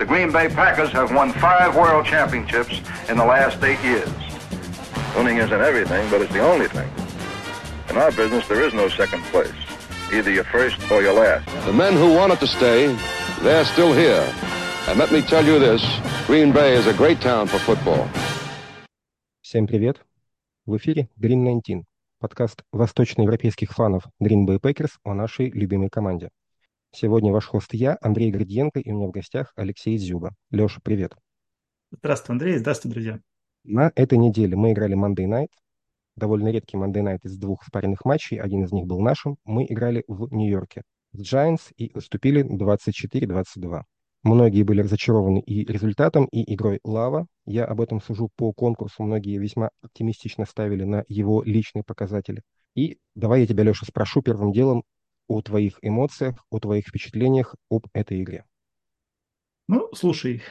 The Green Bay Packers have won five world championships in the last eight years. Winning isn't everything, but it's the only thing. In our business, there is no second place. Either you're first or you're last. The men who wanted to stay, they're still here. And let me tell you this, Green Bay is a great town for football. Всем привет! В эфире Green 19, подкаст восточноевропейских фанов Green Bay Packers о нашей любимой команде. Сегодня ваш хост я, Андрей Градиенко, и у меня в гостях Алексей Зюба. Леша, привет! Здравствуй, Андрей, здравствуй, друзья! На этой неделе мы играли Monday Night, довольно редкий Monday Night из двух спаренных матчей, один из них был нашим. Мы играли в Нью-Йорке с Giants и уступили 24-22. Многие были разочарованы и результатом, и игрой Лава. Я об этом сужу по конкурсу. Многие весьма оптимистично ставили на его личные показатели. И давай я тебя, Леша, спрошу первым делом о твоих эмоциях, о твоих впечатлениях об этой игре. Ну, слушай,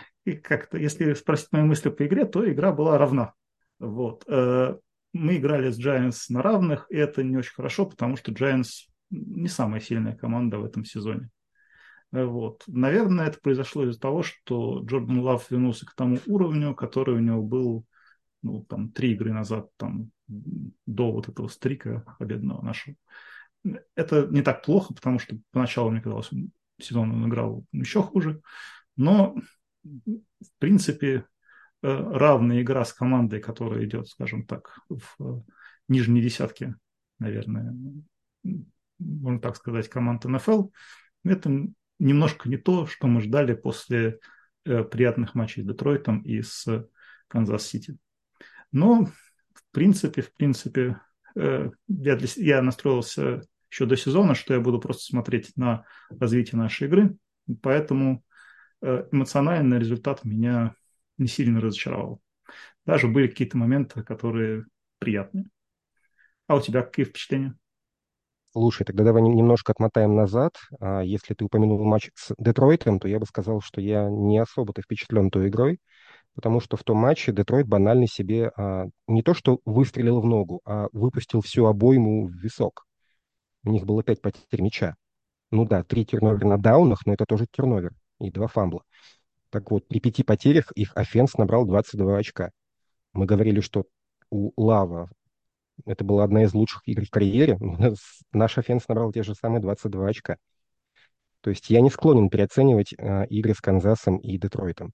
как-то, если спросить мои мысли по игре, то игра была равна. Вот. Э, мы играли с Giants на равных, и это не очень хорошо, потому что Giants не самая сильная команда в этом сезоне. Э, вот. Наверное, это произошло из-за того, что Джордан Лав вернулся к тому уровню, который у него был ну, там, три игры назад, там, до вот этого стрика победного нашего. Это не так плохо, потому что поначалу, мне казалось, сезон он играл еще хуже. Но, в принципе, э, равная игра с командой, которая идет, скажем так, в нижней десятке, наверное, можно так сказать, команд НФЛ, это немножко не то, что мы ждали после э, приятных матчей с Детройтом и с Канзас-Сити. Но, в принципе, в принципе, э, я, для, я настроился еще до сезона, что я буду просто смотреть на развитие нашей игры, поэтому э, эмоциональный результат меня не сильно разочаровал. Даже были какие-то моменты, которые приятные. А у тебя какие впечатления? Слушай, тогда давай немножко отмотаем назад. А, если ты упомянул матч с Детройтом, то я бы сказал, что я не особо-то впечатлен той игрой, потому что в том матче Детройт банально себе а, не то что выстрелил в ногу, а выпустил всю обойму в висок. У них было пять потерь мяча. Ну да, три терновера на даунах, но это тоже терновер и два фамбла. Так вот, при пяти потерях их offense набрал 22 очка. Мы говорили, что у Лава это была одна из лучших игр в карьере. Наш offense набрал те же самые 22 очка. То есть я не склонен переоценивать э, игры с Канзасом и Детройтом.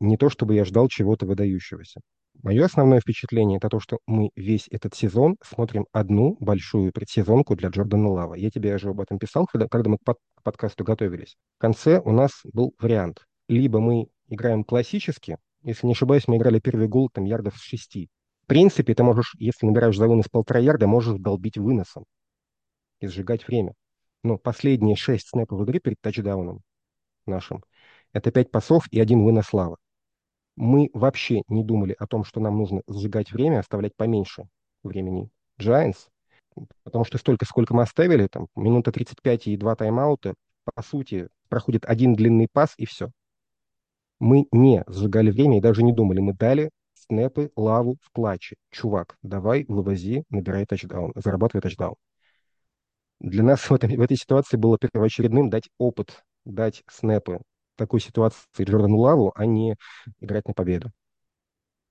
Не то, чтобы я ждал чего-то выдающегося. Мое основное впечатление это то, что мы весь этот сезон смотрим одну большую предсезонку для Джордана Лава. Я тебе уже об этом писал, когда, когда мы к под, подкасту готовились. В конце у нас был вариант. Либо мы играем классически, если не ошибаюсь, мы играли первый гол там ярдов с шести. В принципе, ты можешь, если набираешь за вынос полтора ярда, можешь долбить выносом и сжигать время. Но последние шесть снэпов в игре перед тачдауном нашим – это пять пасов и один вынос Лава мы вообще не думали о том, что нам нужно сжигать время, оставлять поменьше времени Giants, потому что столько, сколько мы оставили, там, минута 35 и два тайм-аута, по сути, проходит один длинный пас и все. Мы не сжигали время и даже не думали. Мы дали снэпы лаву в клатче. Чувак, давай вывози, набирай тачдаун, зарабатывай тачдаун. Для нас в, этом, в этой ситуации было первоочередным дать опыт, дать снэпы такой ситуации Джордану Лаву, а не играть на победу.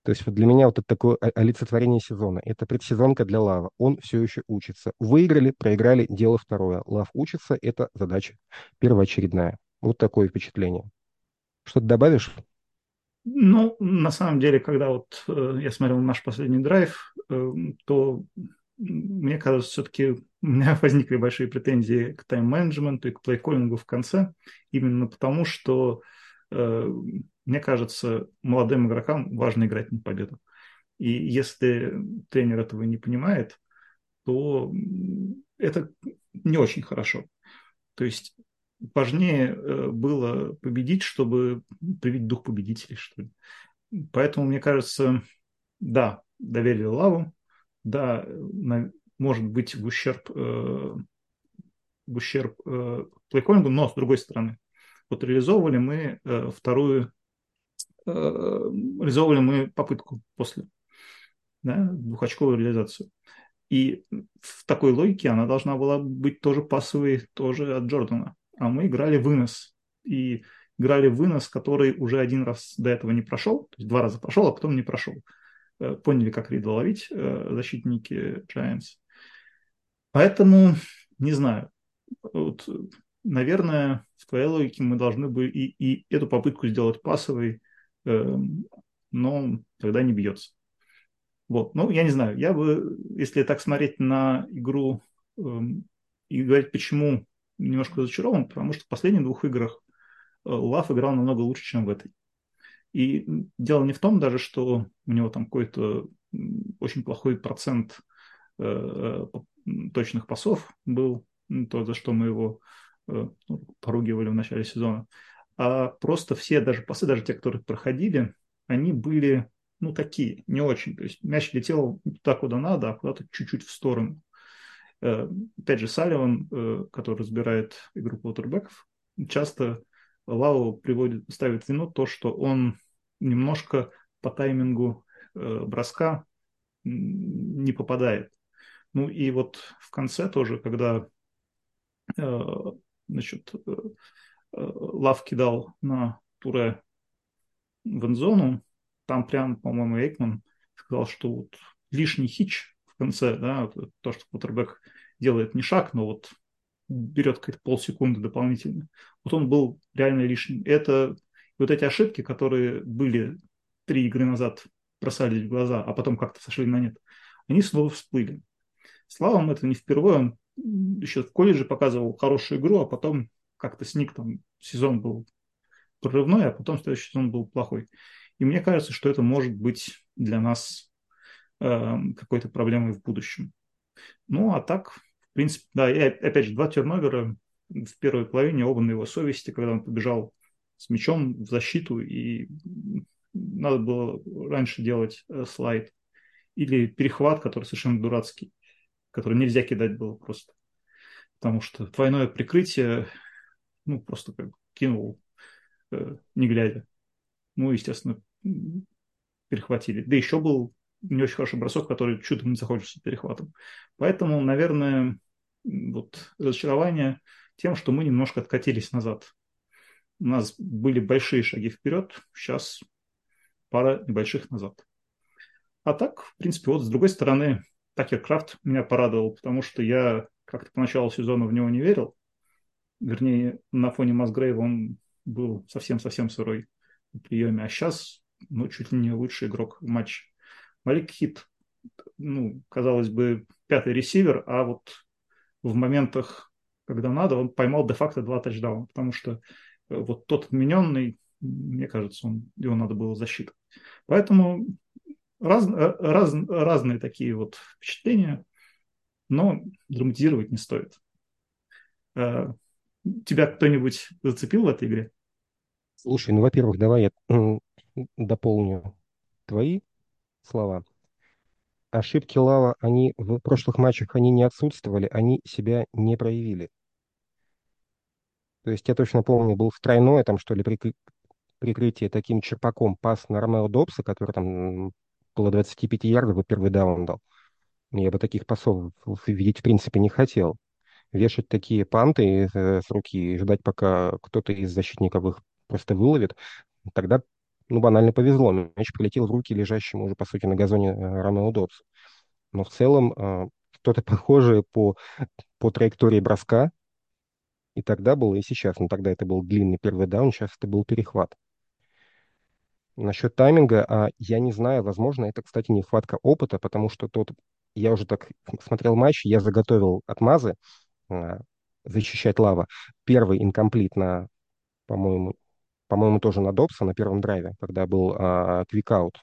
То есть вот для меня вот это такое олицетворение сезона. Это предсезонка для Лава. Он все еще учится. Выиграли, проиграли, дело второе. Лав учится, это задача первоочередная. Вот такое впечатление. Что-то добавишь? Ну, на самом деле, когда вот э, я смотрел наш последний драйв, э, то мне кажется, все-таки у меня возникли большие претензии к тайм-менеджменту и к плей-коллингу в конце, именно потому что, э, мне кажется, молодым игрокам важно играть на победу. И если тренер этого не понимает, то это не очень хорошо. То есть важнее э, было победить, чтобы привить дух победителей, что ли. Поэтому, мне кажется, да, доверили Лаву, да, на, может быть в ущерб, э, в ущерб э, плейкоингу, но с другой стороны, вот реализовывали мы э, вторую, э, реализовывали мы попытку после, да, двухочковую реализацию. И в такой логике она должна была быть тоже пассовой, тоже от Джордана. А мы играли вынос. И играли вынос, который уже один раз до этого не прошел, то есть два раза прошел, а потом не прошел. Э, поняли, как Рида ловить э, защитники Giants. Поэтому, не знаю, вот, наверное, в твоей логике мы должны бы и, и эту попытку сделать пасовой, э, но тогда не бьется. Вот, ну, я не знаю, я бы, если так смотреть на игру э, и говорить, почему немножко разочарован, потому что в последних двух играх э, Лав играл намного лучше, чем в этой. И дело не в том даже, что у него там какой-то очень плохой процент э, точных пасов был, то, за что мы его э, ну, поругивали в начале сезона, а просто все даже пасы, даже те, которые проходили, они были, ну, такие, не очень. То есть мяч летел туда, куда надо, а куда-то чуть-чуть в сторону. Э, опять же, Салливан, э, который разбирает игру квотербеков, часто Лау приводит, ставит вину то, что он немножко по таймингу э, броска не попадает. Ну и вот в конце тоже, когда значит, Лав кидал на Туре в энзону, там прям, по-моему, Эйкман сказал, что вот лишний хич в конце, да, то, что квотербек делает не шаг, но вот берет какие-то полсекунды дополнительно. Вот он был реально лишним. Это вот эти ошибки, которые были три игры назад, бросались в глаза, а потом как-то сошли на нет, они снова всплыли. Славам это не впервые, он еще в колледже показывал хорошую игру, а потом как-то сник там сезон был прорывной, а потом следующий сезон был плохой. И мне кажется, что это может быть для нас э, какой-то проблемой в будущем. Ну, а так, в принципе, да, и опять же, два терновера в первой половине оба на его совести, когда он побежал с мячом в защиту, и надо было раньше делать э, слайд. Или перехват, который совершенно дурацкий, который нельзя кидать было просто. Потому что двойное прикрытие, ну, просто как кинул, э, не глядя. Ну, естественно, перехватили. Да еще был не очень хороший бросок, который чудом не закончился перехватом. Поэтому, наверное, вот разочарование тем, что мы немножко откатились назад. У нас были большие шаги вперед, сейчас пара небольших назад. А так, в принципе, вот с другой стороны, Такер Крафт меня порадовал, потому что я как-то по началу сезона в него не верил. Вернее, на фоне Масгрейва он был совсем-совсем сырой в приеме, а сейчас, ну, чуть ли не лучший игрок в матче. Малик Хит, ну, казалось бы, пятый ресивер, а вот в моментах, когда надо, он поймал де-факто два тачдауна, потому что вот тот отмененный, мне кажется, он, его надо было засчитывать. Поэтому раз, э, раз, разные такие вот впечатления, но драматизировать не стоит. Э, тебя кто-нибудь зацепил в этой игре? Слушай, ну, во-первых, давай я дополню твои слова. Ошибки Лава, они в прошлых матчах, они не отсутствовали, они себя не проявили. То есть я точно помню, был в тройное, там что ли, прикры... прикрытие таким черпаком пас на Ромео Добса, который там около 25 ярдов и первый даун дал. Я бы таких пасов видеть в принципе не хотел. Вешать такие панты э, с руки и ждать, пока кто-то из защитников их просто выловит, тогда ну, банально повезло. Мяч прилетел в руки лежащему уже, по сути, на газоне э, Ромео Добсу. Но в целом э, что-то похожее по, по траектории броска и тогда было, и сейчас. Но тогда это был длинный первый даун, сейчас это был перехват. Насчет тайминга, а, я не знаю, возможно, это, кстати, нехватка опыта, потому что тот, я уже так смотрел матч, я заготовил отмазы, а, защищать лава. Первый инкомплит на, по-моему, по-моему, тоже на Добса на первом драйве, когда был а, квикаут.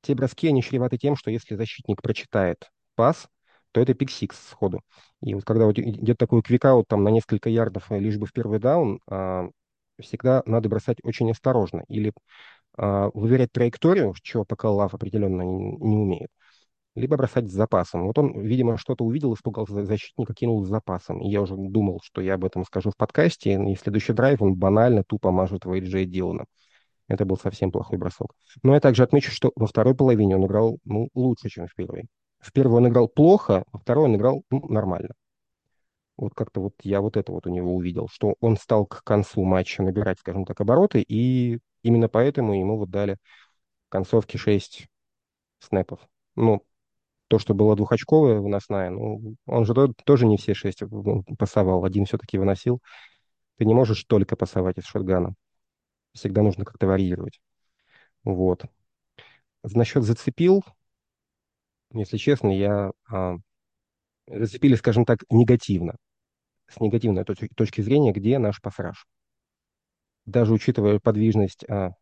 Те броски, они чреваты тем, что если защитник прочитает пас, то это pick-six сходу. И вот когда вот идет такой quick out там на несколько ярдов, э, лишь бы в первый даун, а, всегда надо бросать очень осторожно. Или а, выверять траекторию, чего пока Лав определенно не, не умеет, либо бросать с запасом. Вот он, видимо, что-то увидел, испугался защитника, кинул с запасом. И я уже думал, что я об этом скажу в подкасте, и следующий драйв он банально тупо мажет в Джей Диллона. Это был совсем плохой бросок. Но я также отмечу, что во второй половине он играл ну, лучше, чем в первой. В первой он играл плохо, во второй он играл ну, нормально. Вот как-то вот я вот это вот у него увидел, что он стал к концу матча набирать, скажем так, обороты, и именно поэтому ему вот дали в концовке 6 снэпов. Ну, то, что было двухочковое выносная, ну, он же тоже не все шесть пасовал, один все-таки выносил. Ты не можешь только пасовать из шотгана. Всегда нужно как-то варьировать. Вот. Насчет зацепил, если честно, я а, зацепили, скажем так, негативно. С негативной точки, точки зрения, где наш пассаж. Даже учитывая подвижность а,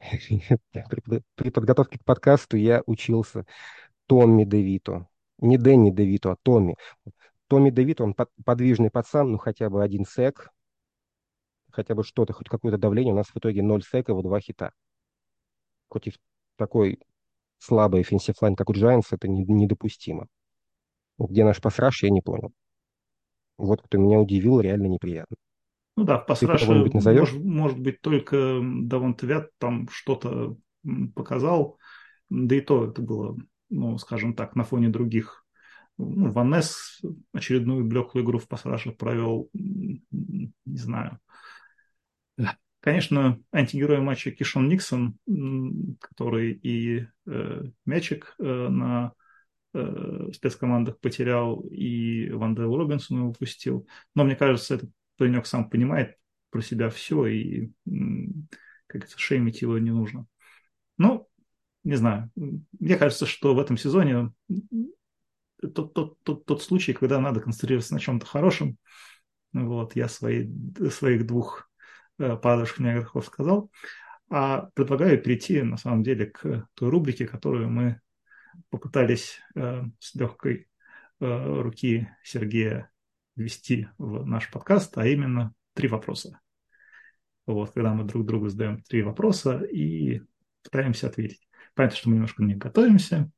при подготовке к подкасту я учился Томми Девито. Не Дэнни Девито, а Томми. Томми Девито, он подвижный пацан, ну хотя бы один сек, хотя бы что-то, хоть какое-то давление. У нас в итоге ноль секов и два хита. Против такой слабой offensive line, как у Giants, это недопустимо. Где наш пасраж, я не понял. Вот кто меня удивил, реально неприятно. Ну да, в пасраше может, может быть только Давон Твят там что-то показал, да и то это было, ну, скажем так, на фоне других. Ну, Ванес очередную блеклую игру в пасраше провел, не знаю. Конечно, антигерой матча Кишон Никсон, который и э, мячик э, на э, спецкомандах потерял, и Вандел Робинсон его упустил. Но мне кажется, этот паренек сам понимает про себя все, и, как говорится, шеймить его не нужно. Ну, не знаю. Мне кажется, что в этом сезоне тот, тот, тот, тот случай, когда надо концентрироваться на чем-то хорошем. Вот, я свои, своих двух падавших негров сказал. А предлагаю перейти, на самом деле, к той рубрике, которую мы попытались э, с легкой э, руки Сергея ввести в наш подкаст, а именно три вопроса. Вот, когда мы друг другу задаем три вопроса и пытаемся ответить. Понятно, что мы немножко не готовимся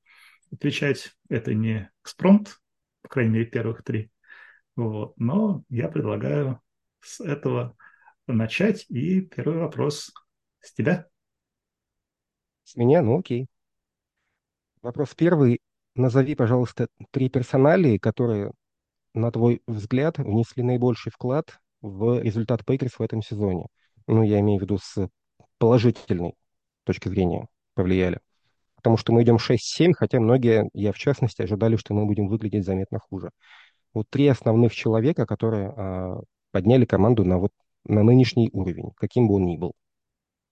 отвечать. Это не экспромт, по крайней мере, первых три. Вот. Но я предлагаю с этого начать. И первый вопрос с тебя. С меня? Ну окей. Вопрос первый. Назови, пожалуйста, три персоналии, которые на твой взгляд, внесли наибольший вклад в результат Пейкерс в этом сезоне? Ну, я имею в виду с положительной точки зрения повлияли. Потому что мы идем 6-7, хотя многие, я в частности, ожидали, что мы будем выглядеть заметно хуже. Вот три основных человека, которые а, подняли команду на, вот, на нынешний уровень, каким бы он ни был.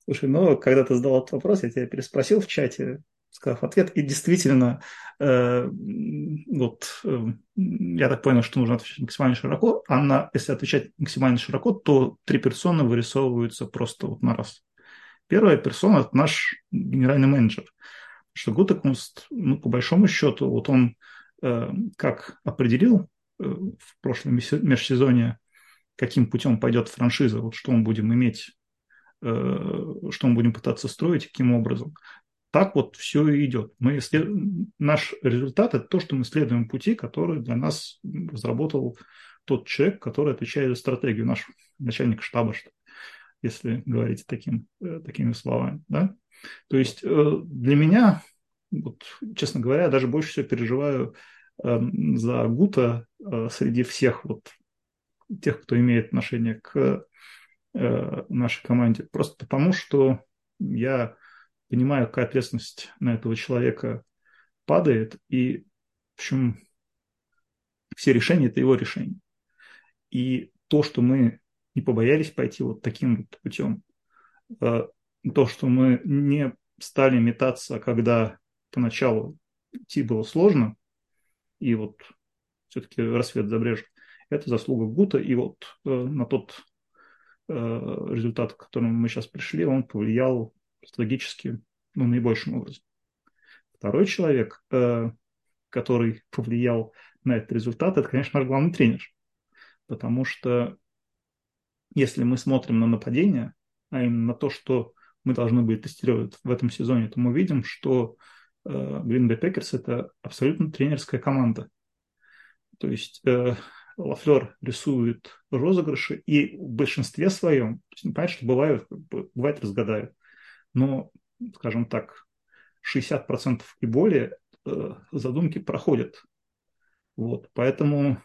Слушай, ну, когда ты задал этот вопрос, я тебя переспросил в чате, сказав ответ. И действительно, э, вот э, я так понял, что нужно отвечать максимально широко. А на, если отвечать максимально широко, то три персоны вырисовываются просто вот на раз. Первая персона – это наш генеральный менеджер. Что Гутекунст, ну, по большому счету, вот он э, как определил э, в прошлом межсезоне, каким путем пойдет франшиза, вот что мы будем иметь э, что мы будем пытаться строить, каким образом так вот все и идет. Мы след... Наш результат – это то, что мы следуем пути, который для нас разработал тот человек, который отвечает за стратегию, наш начальник штаба, если говорить таким, э, такими словами. Да? То есть э, для меня, вот, честно говоря, я даже больше всего переживаю эм, за Гута среди всех вот тех, кто имеет отношение к нашей команде. Просто потому, что я понимаю, какая ответственность на этого человека падает, и, в общем, все решения – это его решение. И то, что мы не побоялись пойти вот таким вот путем, э, то, что мы не стали метаться, когда поначалу идти было сложно, и вот все-таки рассвет забрежет, это заслуга Гута, и вот э, на тот э, результат, к которому мы сейчас пришли, он повлиял стратегически ну, наибольшим образом. Второй человек, э, который повлиял на этот результат, это, конечно, наш главный тренер. Потому что если мы смотрим на нападение, а именно на то, что мы должны были тестировать в этом сезоне, то мы видим, что э, Green Bay Packers – это абсолютно тренерская команда. То есть э, Лафлер рисует розыгрыши, и в большинстве своем, есть, понятно, что бывает, бывает разгадают, но, скажем так, 60% и более э, задумки проходят. Вот, поэтому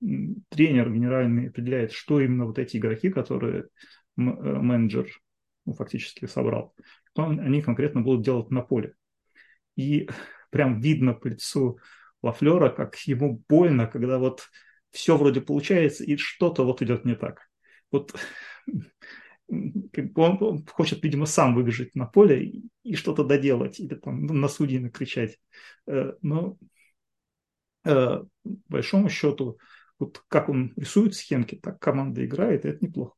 тренер генеральный определяет, что именно вот эти игроки, которые э, менеджер ну, фактически собрал, что они конкретно будут делать на поле. И прям видно по лицу Лафлера, как ему больно, когда вот все вроде получается, и что-то вот идет не так. Вот он хочет, видимо, сам выбежать на поле и, что-то доделать, или там на судьи накричать. Э, но э, большому счету, вот как он рисует схемки, так команда играет, и это неплохо.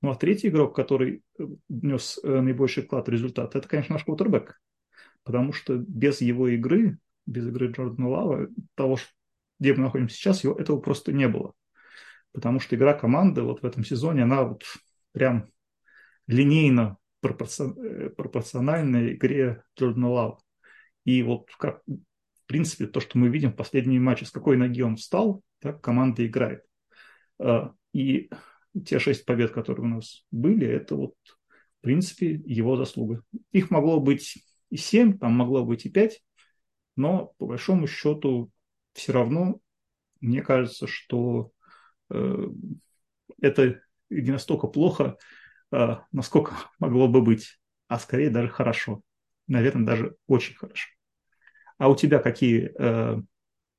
Ну а третий игрок, который внес э, наибольший вклад в результат, это, конечно, наш квотербек. Потому что без его игры, без игры Джордана Лава, того, где мы находимся сейчас, его, этого просто не было. Потому что игра команды вот в этом сезоне, она вот прям линейно э, пропорциональна игре Джордана Лава. И вот как, в принципе, то, что мы видим в последние матчи, с какой ноги он встал, так команда играет. А, и те шесть побед, которые у нас были, это вот, в принципе, его заслуга. Их могло быть и семь, там могло быть и пять, но по большому счету все равно мне кажется, что э, это не настолько плохо, э, насколько могло бы быть, а скорее даже хорошо. Наверное, даже очень хорошо. А у тебя какие э,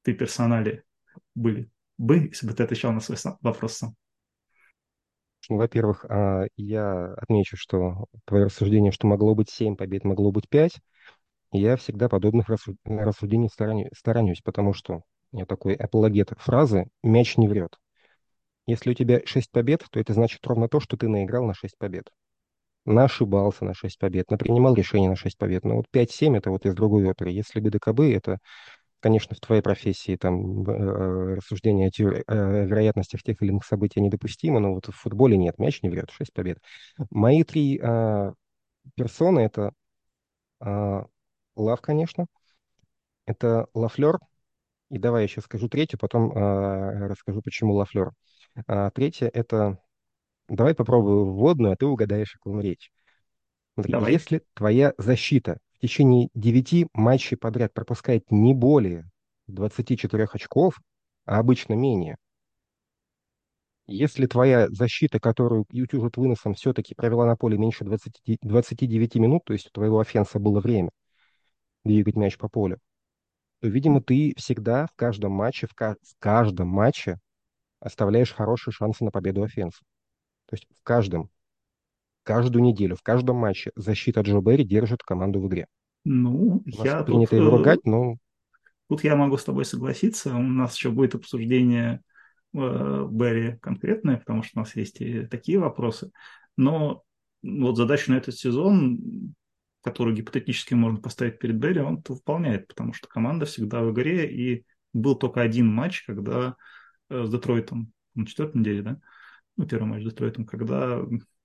ты персонали были бы, если бы ты отвечал на свой вопрос сам? Во-первых, а, я отмечу, что твое рассуждение, что могло быть 7 побед, могло быть 5, я всегда подобных рассуждений стараюсь, потому что я такой апологет фразы «мяч не врет». Если у тебя 6 побед, то это значит ровно то, что ты наиграл на 6 побед. Ошибался на 6 побед, принимал решение на 6 побед. Но вот 5-7 это вот из другой оперы. Если бы ДКБ, это конечно, в твоей профессии там э, рассуждение о, теории, о вероятностях тех или иных событий недопустимо, но вот в футболе нет, мяч не врет, 6 побед. Мои три э, персоны — это э, Лав, конечно, это Лафлер, и давай я еще скажу третью, потом э, расскажу, почему Лафлер. А, третье — это... Давай попробую вводную, а ты угадаешь, о ком речь. Смотри, давай. если твоя защита в течение 9 матчей подряд пропускает не более 24 очков, а обычно менее, если твоя защита, которую утюжит выносом, все-таки провела на поле меньше 20, 29 минут, то есть у твоего офенса было время двигать мяч по полю, то, видимо, ты всегда в каждом матче, в, ка- в каждом матче оставляешь хорошие шансы на победу офенса. То есть в каждом каждую неделю, в каждом матче защита Джо Берри держит команду в игре. Ну, я принято тут, его э, ругать, но... Тут я могу с тобой согласиться. У нас еще будет обсуждение э, Берри конкретное, потому что у нас есть и такие вопросы. Но вот задачу на этот сезон, которую гипотетически можно поставить перед Берри, он выполняет, потому что команда всегда в игре, и был только один матч, когда э, с Детройтом на четвертой неделе, да, ну, первый матч с Детройтом, когда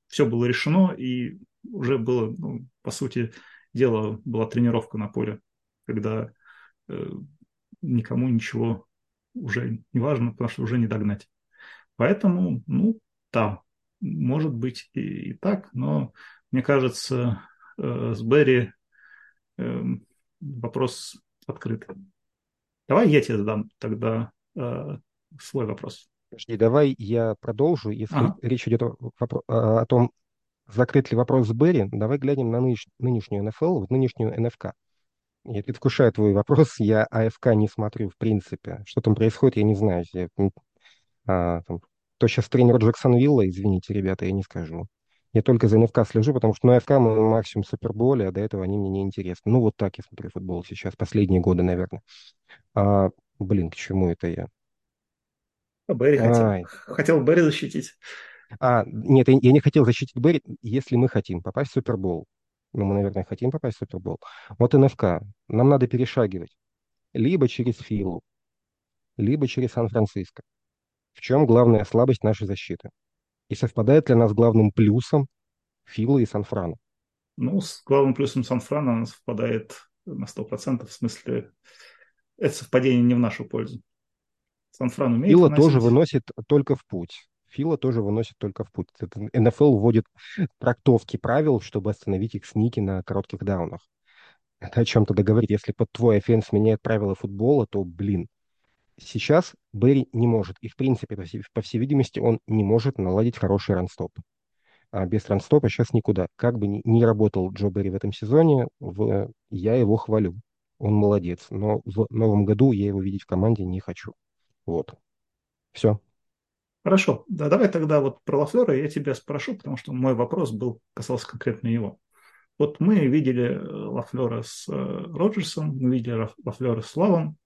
все было решено, и уже было, ну, по сути дела, была тренировка на поле, когда э, никому ничего уже не важно, потому что уже не догнать. Поэтому, ну, там, может быть и, и так, но мне кажется, с Берри э, вопрос открытый. Давай я тебе задам тогда э, свой вопрос. Подожди, давай я продолжу. Если ага. речь идет о, о, о том, закрыт ли вопрос с Берри, давай глянем на нынеш, нынешнюю НФЛ, вот нынешнюю НФК. Я предвкушаю твой вопрос. Я АФК не смотрю, в принципе. Что там происходит, я не знаю. Я, а, там, кто сейчас тренер Джексон Вилла, извините, ребята, я не скажу. Я только за НФК слежу, потому что на АФК мы максимум суперболе, а до этого они мне не интересны. Ну, вот так я смотрю футбол сейчас, последние годы, наверное. А, блин, к чему это я? Берри хотел, хотел Берри защитить. А, нет, я, я не хотел защитить Берри, если мы хотим попасть в Супербол. Ну, мы, наверное, хотим попасть в Супербол. Вот НФК. Нам надо перешагивать. Либо через Филу, либо через Сан-Франциско. В чем главная слабость нашей защиты? И совпадает ли она с главным плюсом Фила и Сан-Франа? Ну, с главным плюсом Сан-Франа она совпадает на 100%. В смысле, это совпадение не в нашу пользу. Сан-Фран умеет Фила выносить. тоже выносит только в путь. Фила тоже выносит только в путь. Это НФЛ вводит трактовки правил, чтобы остановить их сники на коротких даунах. Это о чем-то договорить. Если под твой offense меняет правила футбола, то, блин, сейчас Берри не может. И, в принципе, по всей, видимости, он не может наладить хороший run stop. А без ранстопа сейчас никуда. Как бы ни, ни работал Джо Берри в этом сезоне, в, я его хвалю. Он молодец. Но в новом году я его видеть в команде не хочу. Вот. Все. Хорошо. Да, давай тогда вот про Лафлера я тебя спрошу, потому что мой вопрос был касался конкретно его. Вот мы видели э, Лафлера с э, Роджерсом, мы видели Лафлера с Лавом,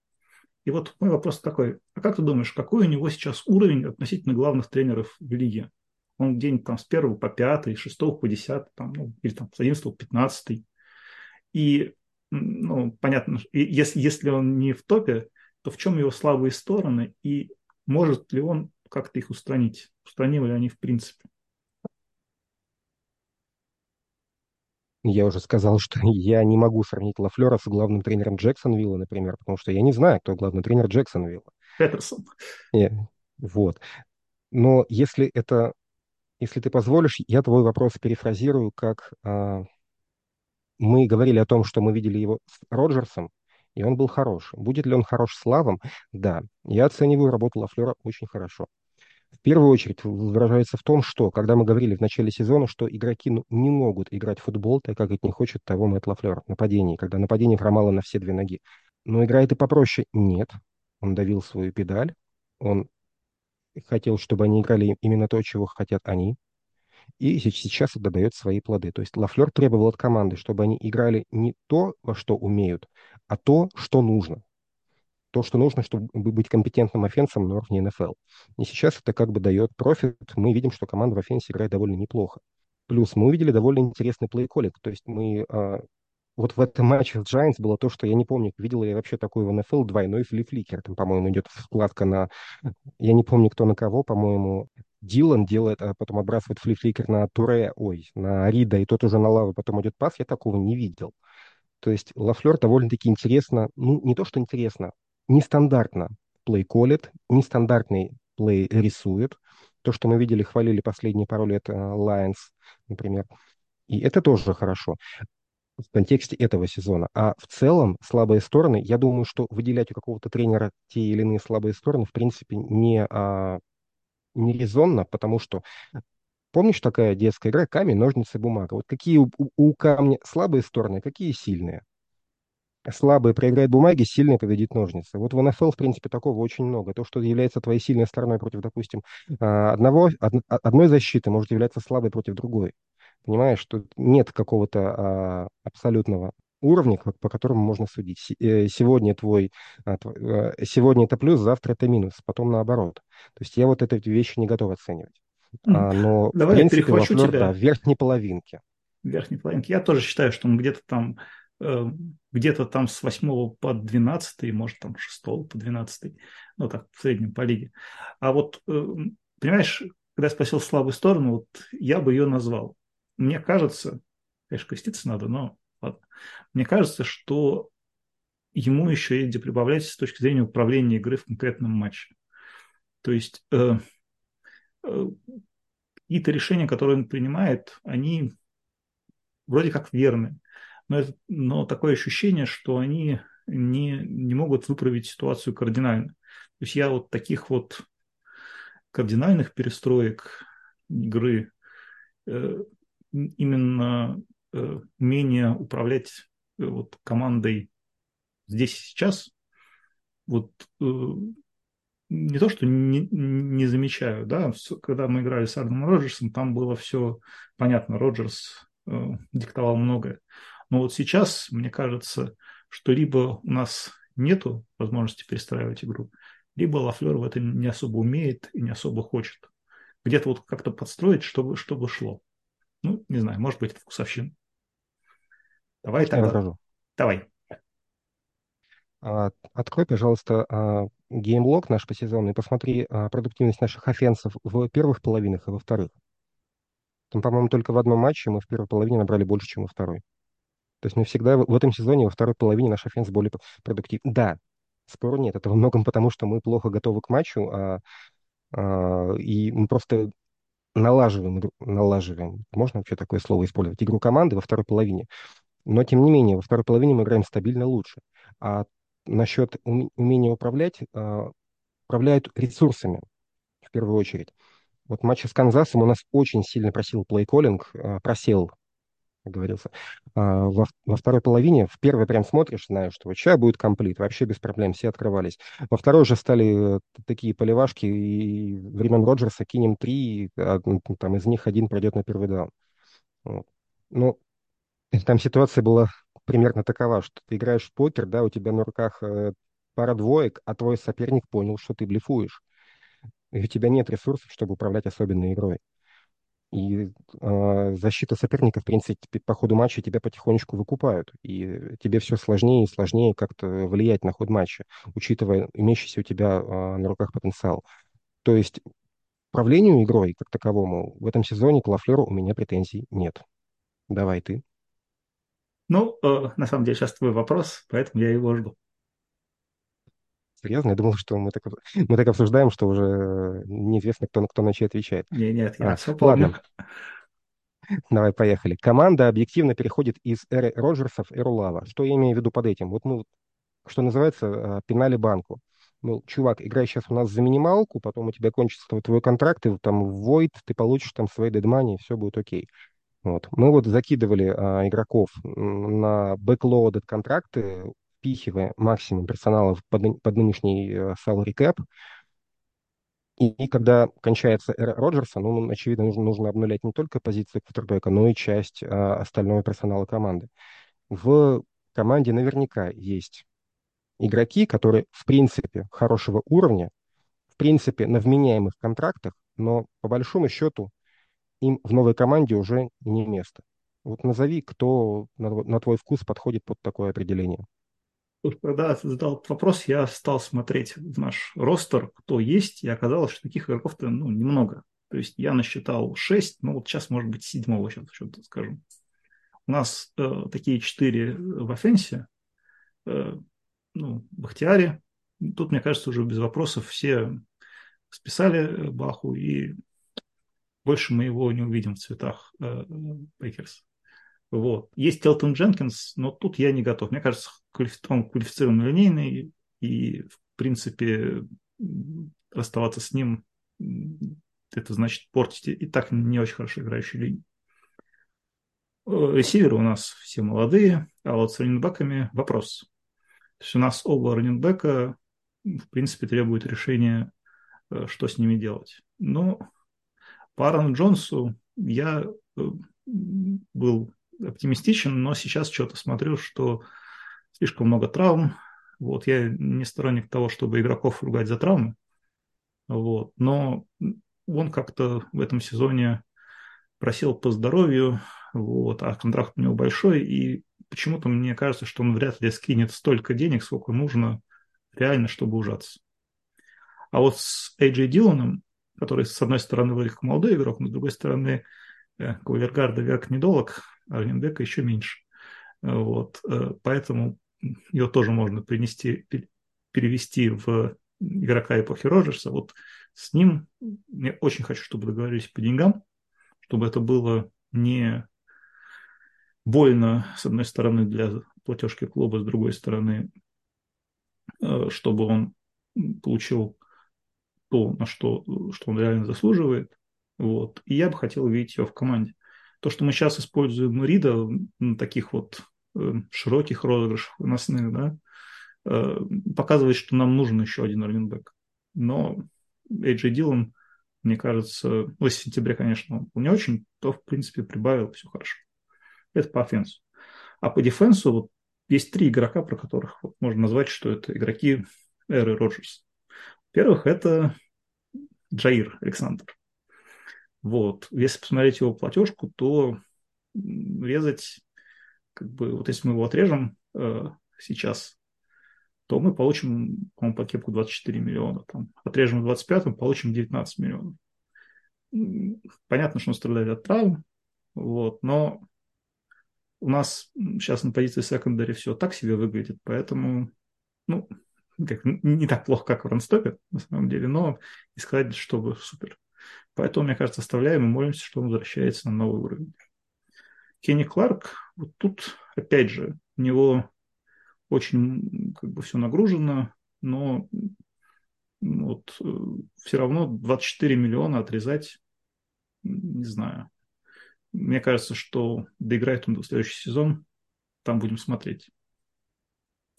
и вот мой вопрос такой, а как ты думаешь, какой у него сейчас уровень относительно главных тренеров в лиге? Он где-нибудь там с первого по пятый, с шестого по десятый, там, ну, или там с одиннадцатого по пятнадцатый. И, ну, понятно, если, если он не в топе, то в чем его слабые стороны и может ли он как-то их устранить? Устранимы ли они в принципе? Я уже сказал, что я не могу сравнить Лафлера с главным тренером Джексонвилла, например, потому что я не знаю, кто главный тренер Джексонвилла. Петерсон. И, вот. Но если это, если ты позволишь, я твой вопрос перефразирую, как а, мы говорили о том, что мы видели его с Роджерсом, и он был хорош. Будет ли он хорош с Лавом? Да. Я оцениваю работу Лафлера очень хорошо в первую очередь выражается в том, что, когда мы говорили в начале сезона, что игроки ну, не могут играть в футбол, так как это не хочет того Мэтт Лафлер, нападение, когда нападение хромало на все две ноги. Но играет и попроще? Нет. Он давил свою педаль, он хотел, чтобы они играли именно то, чего хотят они, и сейчас это дает свои плоды. То есть Лафлер требовал от команды, чтобы они играли не то, во что умеют, а то, что нужно то, что нужно, чтобы быть компетентным офенсом на уровне НФЛ. И сейчас это как бы дает профит. Мы видим, что команда в офенсе играет довольно неплохо. Плюс мы увидели довольно интересный play-calling. То есть мы а, вот в этом матче с Giants было то, что я не помню, видел ли я вообще такой в НФЛ двойной flea flicker. Там, по-моему, идет вкладка на... Я не помню, кто на кого, по-моему, Дилан делает, а потом отбрасывает флифликер на Туре, ой, на Рида, и тот уже на лаву, потом идет пас. Я такого не видел. То есть Лафлер довольно-таки интересно, ну, не то, что интересно, нестандартно плей колет, нестандартный плей рисует. То, что мы видели, хвалили последние пару лет э, Lions, например. И это тоже хорошо в контексте этого сезона. А в целом слабые стороны, я думаю, что выделять у какого-то тренера те или иные слабые стороны, в принципе, не, а, не резонно, потому что помнишь такая детская игра камень, ножницы, бумага? Вот какие у, у камня слабые стороны, какие сильные? Слабый проиграет бумаги, сильный победит ножницы. Вот в НФЛ, в принципе, такого очень много. То, что является твоей сильной стороной против, допустим, а, одного, од, одной защиты, может являться слабой против другой. Понимаешь, что нет какого-то а, абсолютного уровня, по которому можно судить. Э, сегодня твой, а, э, сегодня это плюс, завтра это минус, потом наоборот. То есть я вот эти вещи не готов оценивать. А, но, Давай в принципе, я перехвачу Лафлер, тебя. Да, в верхней половинке. Верхней половинке. Я тоже считаю, что он где-то там где-то там с 8 по 12, может там с 6 по 12, ну так, в среднем по лиге. А вот, э, понимаешь, когда я спросил слабую сторону, вот я бы ее назвал. Мне кажется, конечно, креститься надо, но ладно. Мне кажется, что ему еще есть где прибавлять с точки зрения управления игры в конкретном матче. То есть э, э, какие-то решения, которые он принимает, они вроде как верны но, это, но такое ощущение, что они не, не могут выправить ситуацию кардинально. То есть я вот таких вот кардинальных перестроек игры э, именно э, умение управлять э, вот командой здесь и сейчас, вот не то, что не, не замечаю, да, когда мы играли с Ардом Роджерсом, там было все понятно, Роджерс диктовал многое. Но вот сейчас, мне кажется, что либо у нас нету возможности перестраивать игру, либо Лафлер в этом не особо умеет и не особо хочет. Где-то вот как-то подстроить, чтобы, чтобы шло. Ну, не знаю, может быть, это вкусовщина. Давай тогда. Я Давай. А, открой, пожалуйста, game log наш по сезону и посмотри а, продуктивность наших офенсов в первых половинах и во вторых. Там, по-моему, только в одном матче мы в первой половине набрали больше, чем во второй. То есть мы всегда в этом сезоне во второй половине наш offense более продуктивный. Да, спору нет. Это во многом потому, что мы плохо готовы к матчу, а, а, и мы просто налаживаем, налаживаем, можно вообще такое слово использовать, игру команды во второй половине. Но, тем не менее, во второй половине мы играем стабильно лучше. А насчет умения управлять, а, управляют ресурсами в первую очередь. Вот матч с Канзасом у нас очень сильно просил плей-коллинг, э, просел, как говорился. А, во, во второй половине, в первой прям смотришь, знаешь, что вот будет комплит, вообще без проблем, все открывались. Во второй же стали э, такие поливашки, и времен Роджерса кинем три, а, там из них один пройдет на первый даун. Ну, там ситуация была примерно такова, что ты играешь в покер, да, у тебя на руках э, пара двоек, а твой соперник понял, что ты блефуешь. И у тебя нет ресурсов, чтобы управлять особенной игрой. И э, защита соперника, в принципе, по ходу матча тебя потихонечку выкупают. И тебе все сложнее и сложнее как-то влиять на ход матча, учитывая имеющийся у тебя э, на руках потенциал. То есть управлению игрой как таковому в этом сезоне к Лафлеру у меня претензий нет. Давай ты. Ну, э, на самом деле, сейчас твой вопрос, поэтому я его жду. Серьезно? Я думал, что мы так, мы так обсуждаем, что уже неизвестно, кто, кто на чей отвечает. Не, нет, я а, все помню. Ладно. Давай, поехали. Команда объективно переходит из эры Роджерсов в эру Лава. Что я имею в виду под этим? Вот мы, что называется, а, пинали банку. Ну, чувак, играй сейчас у нас за минималку, потом у тебя кончится твой, твой контракт, и там в Void ты получишь там свои дедмани, и все будет окей. Вот. Мы вот закидывали а, игроков на бэклоудед контракты, впихивая максимум персонала под, под нынешний э, salary cap. И, и когда кончается эра Роджерса, ну, очевидно, нужно, нужно обнулять не только позицию квотербека, но и часть а, остального персонала команды. В команде наверняка есть игроки, которые, в принципе, хорошего уровня, в принципе, на вменяемых контрактах, но по большому счету им в новой команде уже не место. Вот назови, кто на, на твой вкус подходит под такое определение. Когда задал вопрос, я стал смотреть в наш ростер, кто есть, и оказалось, что таких игроков-то ну, немного. То есть я насчитал 6, ну вот сейчас, может быть, седьмого сейчас что-то скажу. У нас э, такие четыре в офенсе, э, ну, Бахтиари. Тут, мне кажется, уже без вопросов все списали Баху, и больше мы его не увидим в цветах э, Packers. Вот. Есть Элтон Дженкинс, но тут я не готов. Мне кажется, он квалифицированный линейный, и, в принципе, расставаться с ним, это значит портить и так не очень хорошо играющую линию. Э, ресиверы у нас все молодые, а вот с раненбеками вопрос. То есть у нас оба раненбека, в принципе, требуют решения, э, что с ними делать. Но по Аарону Джонсу я э, был оптимистичен, но сейчас что-то смотрю, что слишком много травм. Вот, я не сторонник того, чтобы игроков ругать за травмы. Вот, но он как-то в этом сезоне просел по здоровью, вот, а контракт у него большой, и почему-то мне кажется, что он вряд ли скинет столько денег, сколько нужно реально, чтобы ужаться. А вот с AJ Диланом который, с одной стороны, вроде как молодой игрок, но с другой стороны, э, Кувергарда век недолог, а Раненбека еще меньше. Вот. Э, поэтому ее тоже можно принести, перевести в игрока эпохи Роджерса. Вот с ним я очень хочу, чтобы договорились по деньгам, чтобы это было не больно, с одной стороны, для платежки клуба, с другой стороны, э, чтобы он получил то, на что, что он реально заслуживает. Вот. И я бы хотел видеть его в команде. То, что мы сейчас используем Рида на таких вот э, широких розыгрышах выносных, да, э, показывает, что нам нужен еще один раненбэк. Но Эйджей Дилан, мне кажется, ну, в сентябре, конечно, он не очень, то, в принципе, прибавил, все хорошо. Это по офенсу. А по дефенсу вот есть три игрока, про которых вот, можно назвать, что это игроки эры Роджерса. Во-первых, это Джаир Александр. Вот. Если посмотреть его платежку, то резать, как бы, вот если мы его отрежем э, сейчас, то мы получим, по-моему, по кепку 24 миллиона. Там, отрежем в 25 мы получим 19 миллионов. Понятно, что он страдает от травм, вот, но у нас сейчас на позиции секондари все так себе выглядит, поэтому, ну, как, не так плохо, как в Ранстопе, на самом деле, но и сказать, чтобы супер. Поэтому, мне кажется, оставляем и молимся, что он возвращается на новый уровень. Кенни Кларк, вот тут, опять же, у него очень как бы все нагружено, но вот, э, все равно 24 миллиона отрезать, не знаю. Мне кажется, что доиграет он в следующий сезон, там будем смотреть.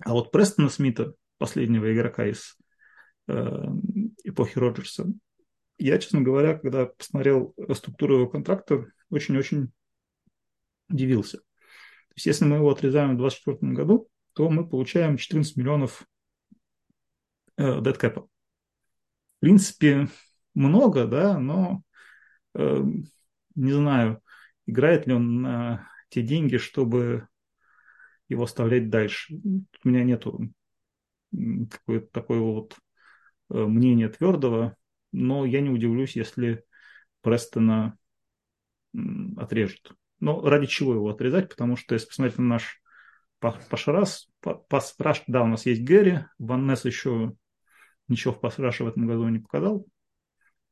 А вот Престона Смита, последнего игрока из э, эпохи Роджерса, я, честно говоря, когда посмотрел структуру его контракта, очень-очень удивился. То есть, если мы его отрезаем в 2024 году, то мы получаем 14 миллионов э, дедкэпа. В принципе, много, да, но э, не знаю, играет ли он на те деньги, чтобы его оставлять дальше. У меня нету такой, такого вот э, мнения твердого, но я не удивлюсь, если Престона отрежет. Но ради чего его отрезать? Потому что, если посмотреть на наш пашрас, пас да, у нас есть Гэри, Ваннес еще ничего в пасраше в этом году не показал,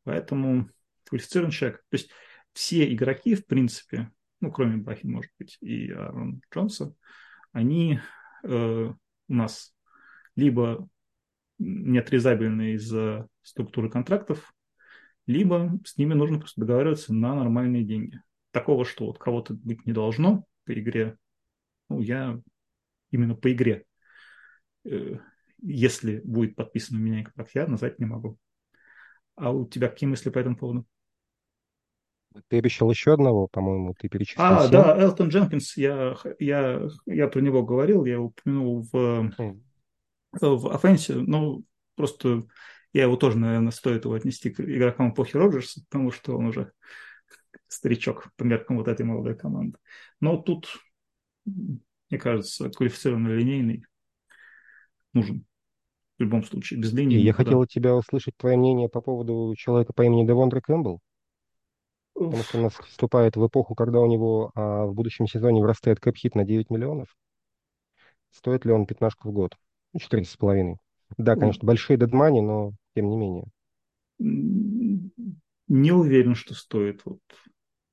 поэтому квалифицированный человек. То есть все игроки, в принципе, ну, кроме Бахи, может быть, и Аарон Джонса, они э, у нас либо неотрезабельны из-за структуры контрактов, либо с ними нужно просто договариваться на нормальные деньги. Такого, что вот кого-то быть не должно по игре, ну, я именно по игре, э, если будет подписан у меня контракт, я назвать не могу. А у тебя какие мысли по этому поводу? Ты обещал еще одного, по-моему, ты перечислил. А, 7. да, Элтон Дженкинс, я, я, я про него говорил, я упомянул в, mm. В офенсе, но просто я его тоже, наверное, стоит его отнести к игрокам эпохи Роджерса, потому что он уже старичок по меркам вот этой молодой команды. Но тут, мне кажется, квалифицированный линейный нужен в любом случае. Без линии. Я хотел от тебя услышать твое мнение по поводу человека по имени Девондре Кэмпбелл. Потому что у нас вступает в эпоху, когда у него а, в будущем сезоне вырастает кэп-хит на 9 миллионов. Стоит ли он пятнашку в год? Ну, 14,5. Да, конечно, большие дедмани, но тем не менее. Не уверен, что стоит. Вот.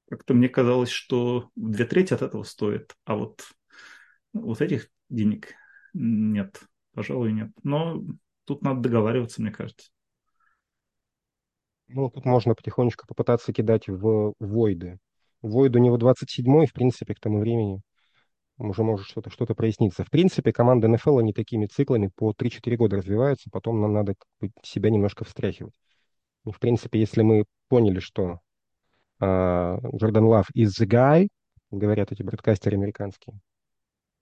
Как-то мне казалось, что две трети от этого стоит, а вот, вот этих денег нет, пожалуй, нет. Но тут надо договариваться, мне кажется. Ну, тут можно потихонечку попытаться кидать в Войды. Войд у него 27-й, в принципе, к тому времени уже может что-то что проясниться. В принципе, команды НФЛ, они такими циклами по 3-4 года развиваются, потом нам надо себя немножко встряхивать. И, в принципе, если мы поняли, что Джордан Лав is the guy, говорят эти бродкастеры американские,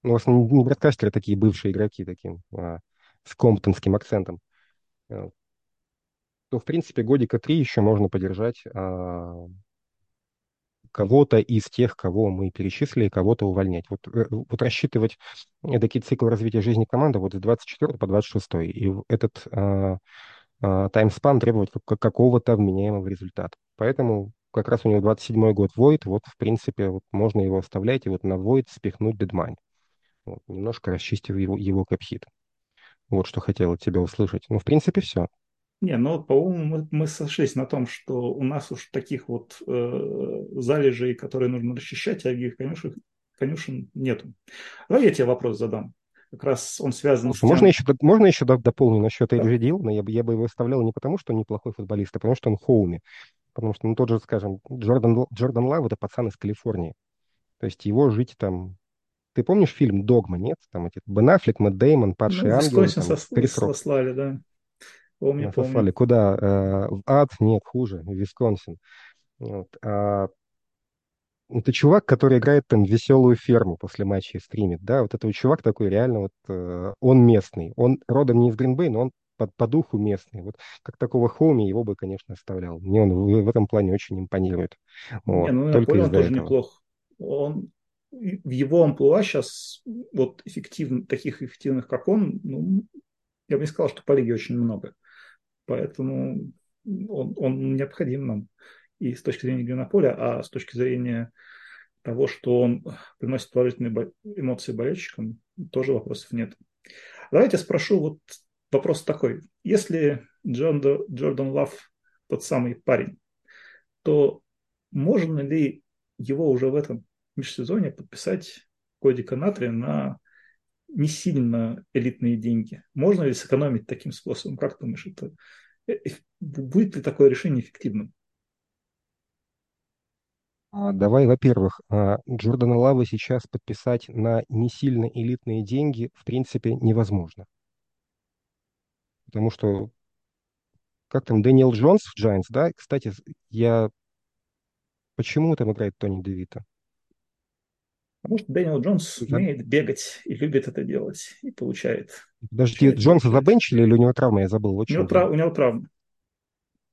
ну, в основном не бродкастеры, а такие бывшие игроки таким, а, с комптонским акцентом, то, в принципе, годика три еще можно подержать а, кого-то из тех, кого мы перечислили, кого-то увольнять. Вот, э, вот рассчитывать такие циклы развития жизни команды вот с 24 по 26. И этот а, а, таймспан требует какого-то вменяемого результата. Поэтому как раз у него 27 год Void, вот, в принципе, вот можно его оставлять и вот на Void спихнуть дедмайн. Вот, немножко расчистив его, его капхит. Вот что хотел от тебя услышать. Ну, в принципе, все. Не, ну, по-моему, мы, мы сошлись на том, что у нас уж таких вот э, залежей, которые нужно расчищать, а их конюшен, конюшен нету. Давай я тебе вопрос задам. Как раз он связан Слушай, с тем... Можно еще, можно еще дополнить насчет Эйджи Дилана? Я бы, я бы его оставлял не потому, что он неплохой футболист, а потому что он хоуми. Потому что, ну, тот же, скажем, Джордан, Джордан Лав – это пацан из Калифорнии. То есть его жить там... Ты помнишь фильм «Догма», нет? Там эти Бен Аффлек, Мэтт Деймон, Падший ну, ангел. Там, сос... сослали, да. Помню, помню. Послали. Куда? Э, в ад? Нет, хуже, в Висконсин. Вот. А, это чувак, который играет там веселую ферму после матча и стримит, да, вот это чувак такой реально вот, э, он местный, он родом не из Гринбей, но он по, по духу местный. Вот как такого Хоуми его бы, конечно, оставлял. Мне он в, в этом плане очень импонирует. Вот. Не, ну, Только он тоже этого. неплох. Он в его амплуа сейчас вот эффективных, таких эффективных, как он, ну, я бы не сказал, что по лиге очень много. Поэтому он, он необходим нам и с точки зрения поле, а с точки зрения того, что он приносит положительные эмоции болельщикам, тоже вопросов нет. Давайте спрошу вот вопрос такой. Если Джордан, Джордан Лав тот самый парень, то можно ли его уже в этом межсезонье подписать кодика натрия на не сильно элитные деньги. Можно ли сэкономить таким способом? Как ты думаешь, это э, будет ли такое решение эффективным? А, давай, во-первых, а, Джордана Лавы сейчас подписать на не сильно элитные деньги в принципе невозможно. Потому что как там, Дэниел Джонс в Giants, да? Кстати, я... Почему там играет Томми Девито? Потому что Дэниел Джонс умеет бегать и любит это делать, и получает. Подожди, получает, Джонса забенчили или у него травма? Я забыл. Вот у, него трав... у него травма.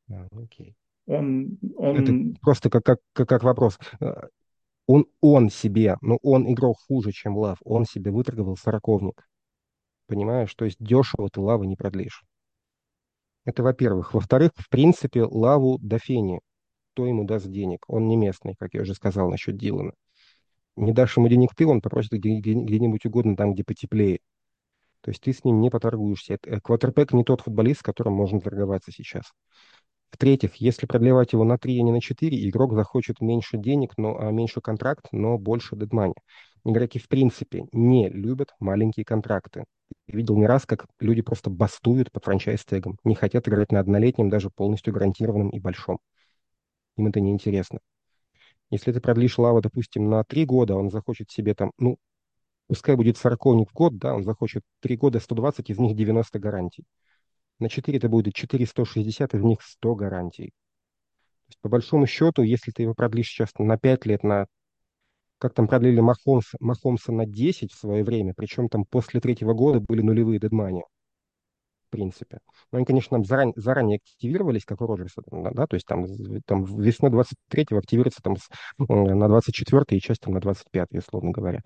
А, окей. Он, он... Это просто как, как, как, как вопрос. Э, он, он себе, но он игрок хуже, чем Лав. Он себе выторговал сороковник. Понимаешь? То есть дешево ты Лавы не продлишь. Это во-первых. Во-вторых, в принципе, Лаву до Фени. Кто ему даст денег? Он не местный, как я уже сказал насчет Дилана. Не дашь ему денег ты, он попросит где-нибудь угодно там, где потеплее. То есть ты с ним не поторгуешься. Э, квотерпек не тот футболист, с которым можно торговаться сейчас. В-третьих, если продлевать его на 3, а не на 4, игрок захочет меньше денег, но, а меньше контракт, но больше дедмани. Игроки в принципе не любят маленькие контракты. Я видел не раз, как люди просто бастуют под франчайз-тегом, не хотят играть на однолетнем, даже полностью гарантированном и большом. Им это неинтересно. Если ты продлишь Лава, допустим, на 3 года, он захочет себе там, ну, пускай будет 40 в год, да, он захочет 3 года 120, из них 90 гарантий. На 4 это будет 460, из них 100 гарантий. То есть, по большому счету, если ты его продлишь сейчас на 5 лет, на как там продлили Махомс, Махомса на 10 в свое время, причем там после третьего года были нулевые дедмани, принципе. Но они, конечно, заран, заранее активировались, как у Роджерса, да, то есть там, там весной 23-го активируется там с, на 24 и часть там на 25 условно говоря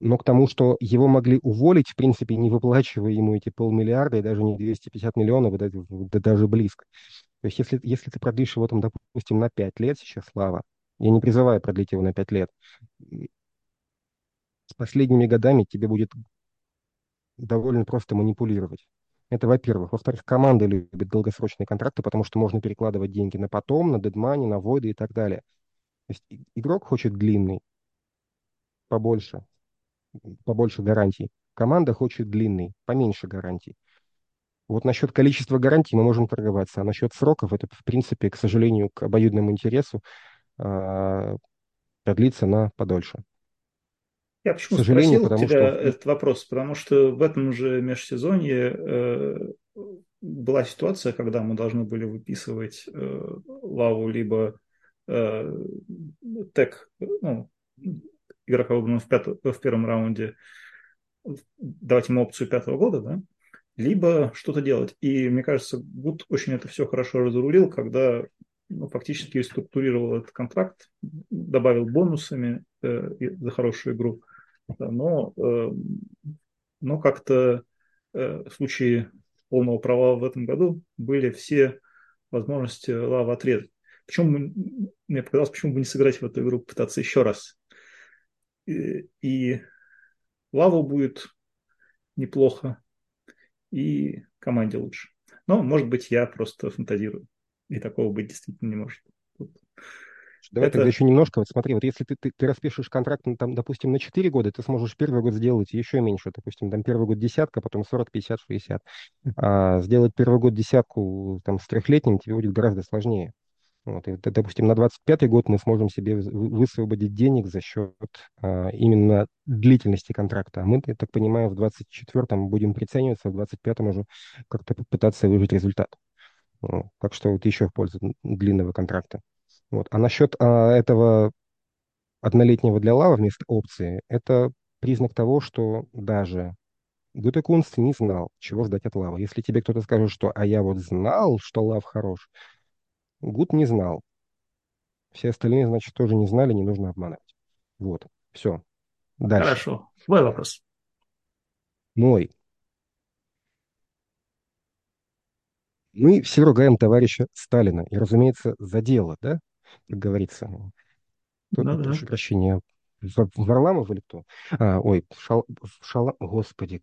но к тому, что его могли уволить, в принципе, не выплачивая ему эти полмиллиарда и даже не 250 миллионов, да, да даже близко. То есть если, если ты продлишь его, там, допустим, на 5 лет сейчас, Слава, я не призываю продлить его на 5 лет, с последними годами тебе будет довольно просто манипулировать. Это во-первых. Во-вторых, команда любит долгосрочные контракты, потому что можно перекладывать деньги на потом, на дедмани, на войды и так далее. То есть игрок хочет длинный, побольше, побольше гарантий. Команда хочет длинный, поменьше гарантий. Вот насчет количества гарантий мы можем торговаться, а насчет сроков это, в принципе, к сожалению, к обоюдному интересу э, продлится на подольше. Я почему спросил потому тебя что... этот вопрос? Потому что в этом же межсезонье э, была ситуация, когда мы должны были выписывать э, лаву либо э, тег, ну, игрока выбранного в, пят... в первом раунде, давать ему опцию пятого года, да, либо что-то делать. И мне кажется, Гуд очень это все хорошо разрулил, когда ну, фактически структурировал этот контракт, добавил бонусами э, за хорошую игру, но, э, но как-то э, в случае полного провала в этом году были все возможности Лава отрезать. Почему мне показалось, почему бы не сыграть в эту игру, пытаться еще раз и Лаву будет неплохо, и команде лучше. Но, может быть, я просто фантазирую, и такого быть действительно не может. Давай это... тогда еще немножко. Вот смотри, вот если ты, ты, ты распишешь контракт, ну, там, допустим, на 4 года, ты сможешь первый год сделать еще меньше. Допустим, там первый год десятка, потом 40, 50, 60. А сделать первый год десятку там, с трехлетним тебе будет гораздо сложнее. Вот, и, допустим, на 25 год мы сможем себе высвободить денег за счет а, именно длительности контракта. А мы, я так понимаю, в 24-м будем прицениваться, в 25-м уже как-то пытаться выжить результат. Вот, так что вот еще в пользу длинного контракта. Вот. А насчет а, этого однолетнего для лава вместо опции, это признак того, что даже Гутекунст не знал, чего ждать от лава. Если тебе кто-то скажет, что «а я вот знал, что лав хорош», Гуд не знал. Все остальные, значит, тоже не знали, не нужно обманывать. Вот, все. Дальше. Хорошо. Свой вопрос. Мой. Мы все ругаем товарища Сталина. И, разумеется, за дело, да? Как говорится. Тут, ну, прошу да. прощения, Варламов или кто? А, ой, Шал, Шала... Господи,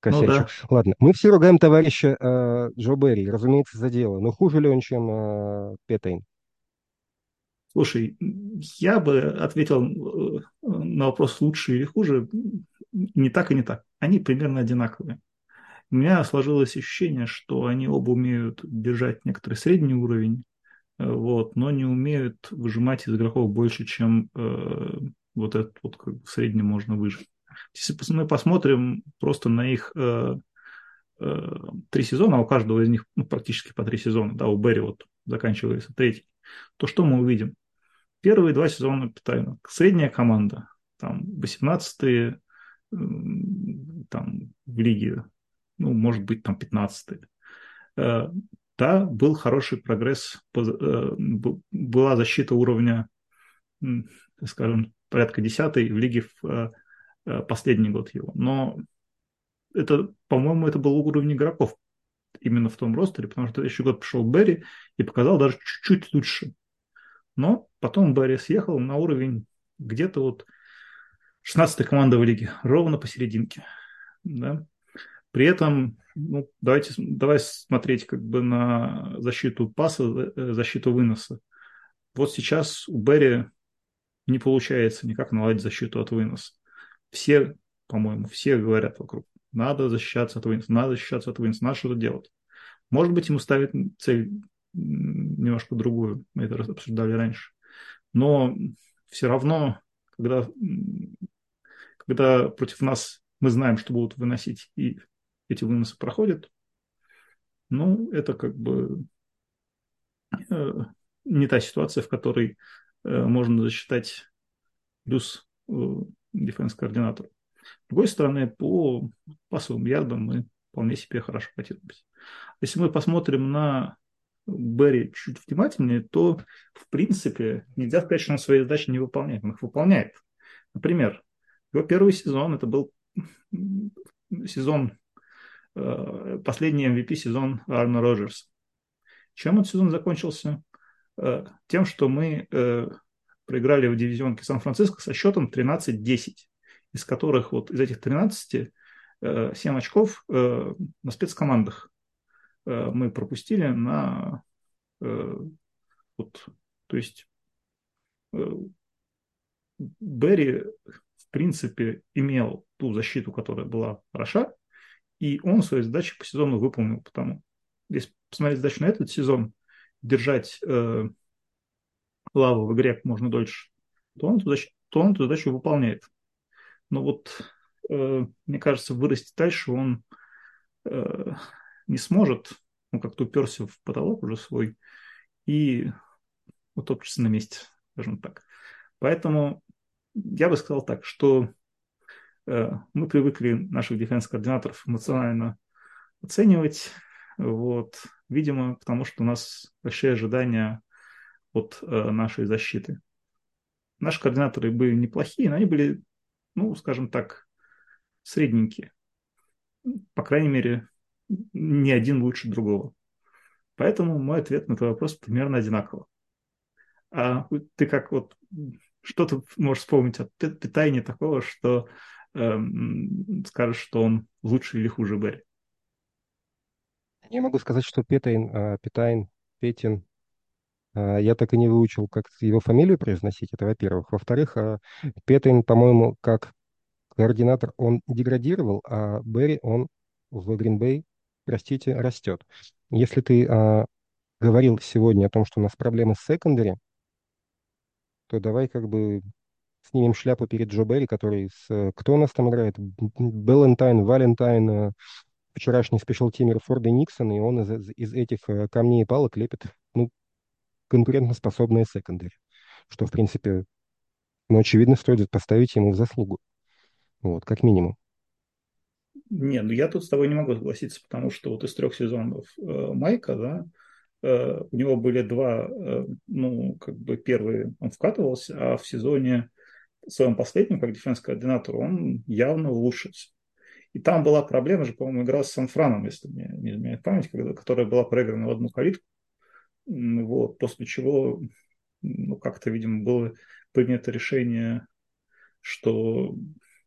косячу. Ну, да. Ладно, мы все ругаем товарища э, Джо Берри, разумеется, за дело. Но хуже ли он, чем э, Петейн? Слушай, я бы ответил э, на вопрос лучше или хуже не так и не так. они примерно одинаковые. У меня сложилось ощущение, что они оба умеют держать некоторый средний уровень, вот, но не умеют выжимать из игроков больше, чем э, вот этот вот в среднем можно выжить. Если мы посмотрим просто на их э, э, три сезона, а у каждого из них ну, практически по три сезона, да, у Берри вот заканчивается третий, то что мы увидим? Первые два сезона питаем. Средняя команда, там 18 там в лиге, ну, может быть, там 15 э, да, был хороший прогресс, э, была защита уровня, скажем, порядка 10 в лиге в э, последний год его. Но это, по-моему, это был уровень игроков именно в том ростере, потому что еще год пришел Берри и показал даже чуть-чуть лучше. Но потом Берри съехал на уровень где-то вот 16 команда в лиге, ровно посерединке. Да? При этом, ну, давайте давай смотреть как бы на защиту паса, э, защиту выноса. Вот сейчас у Берри не получается никак наладить защиту от выноса. Все, по-моему, все говорят вокруг, надо защищаться от выноса, надо защищаться от выноса, надо что-то делать. Может быть, ему ставят цель немножко другую, мы это обсуждали раньше. Но все равно, когда когда против нас мы знаем, что будут выносить, и эти выносы проходят, ну, это как бы э, не та ситуация, в которой э, можно засчитать плюс э, дефенс-координатору. С другой стороны, по пасовым ярдам мы вполне себе хорошо котируемся. Если мы посмотрим на Берри чуть внимательнее, то, в принципе, нельзя сказать, что он свои задачи не выполняет. Он их выполняет. Например, его первый сезон, это был сезон, последний MVP сезон Арна Роджерс. Чем этот сезон закончился? Э, тем, что мы э, проиграли в дивизионке Сан-Франциско со счетом 13-10, из которых вот из этих 13 7 очков на спецкомандах мы пропустили на вот, то есть Берри принципе, имел ту защиту, которая была хороша, и он свои задачи по сезону выполнил. Потому, если посмотреть задачу на этот сезон, держать э, лаву в игре можно дольше, то он эту задачу, то он эту задачу выполняет. Но вот, э, мне кажется, вырасти дальше он э, не сможет, он как-то уперся в потолок уже свой и утопчется на месте, скажем так. Поэтому я бы сказал так, что мы привыкли наших дефенс-координаторов эмоционально оценивать, вот, видимо, потому что у нас большие ожидания от э, нашей защиты. Наши координаторы были неплохие, но они были, ну, скажем так, средненькие. По крайней мере, ни один лучше другого. Поэтому мой ответ на твой вопрос примерно одинаково. А ты как вот что ты можешь вспомнить от питания такого, что эм, скажешь, что он лучше или хуже Берри? Я могу сказать, что Петайн, э, Питайн, Петин, э, я так и не выучил, как его фамилию произносить, это во-первых. Во-вторых, э, Петайн, по-моему, как координатор, он деградировал, а Берри, он в Гринбей, простите, растет. Если ты э, говорил сегодня о том, что у нас проблемы с секондари, то давай как бы снимем шляпу перед Джо Берри, который с... Кто у нас там играет? Беллентайн, Валентайн, э, вчерашний special teamer Форда Никсон, и он из, из этих э, камней и палок лепит ну, конкурентоспособные secondary. Что, в принципе, ну, очевидно, стоит поставить ему в заслугу. Вот, как минимум. Не, ну я тут с тобой не могу согласиться, потому что вот из трех сезонов э, Майка, да, Э, у него были два, э, ну, как бы первый он вкатывался, а в сезоне своем последнем, как defense-координатор, он явно улучшился. И там была проблема же, по-моему, игра с Санфраном, если мне не изменяет память, когда, которая была проиграна в одну калитку. Вот, после чего, ну, как-то, видимо, было принято решение, что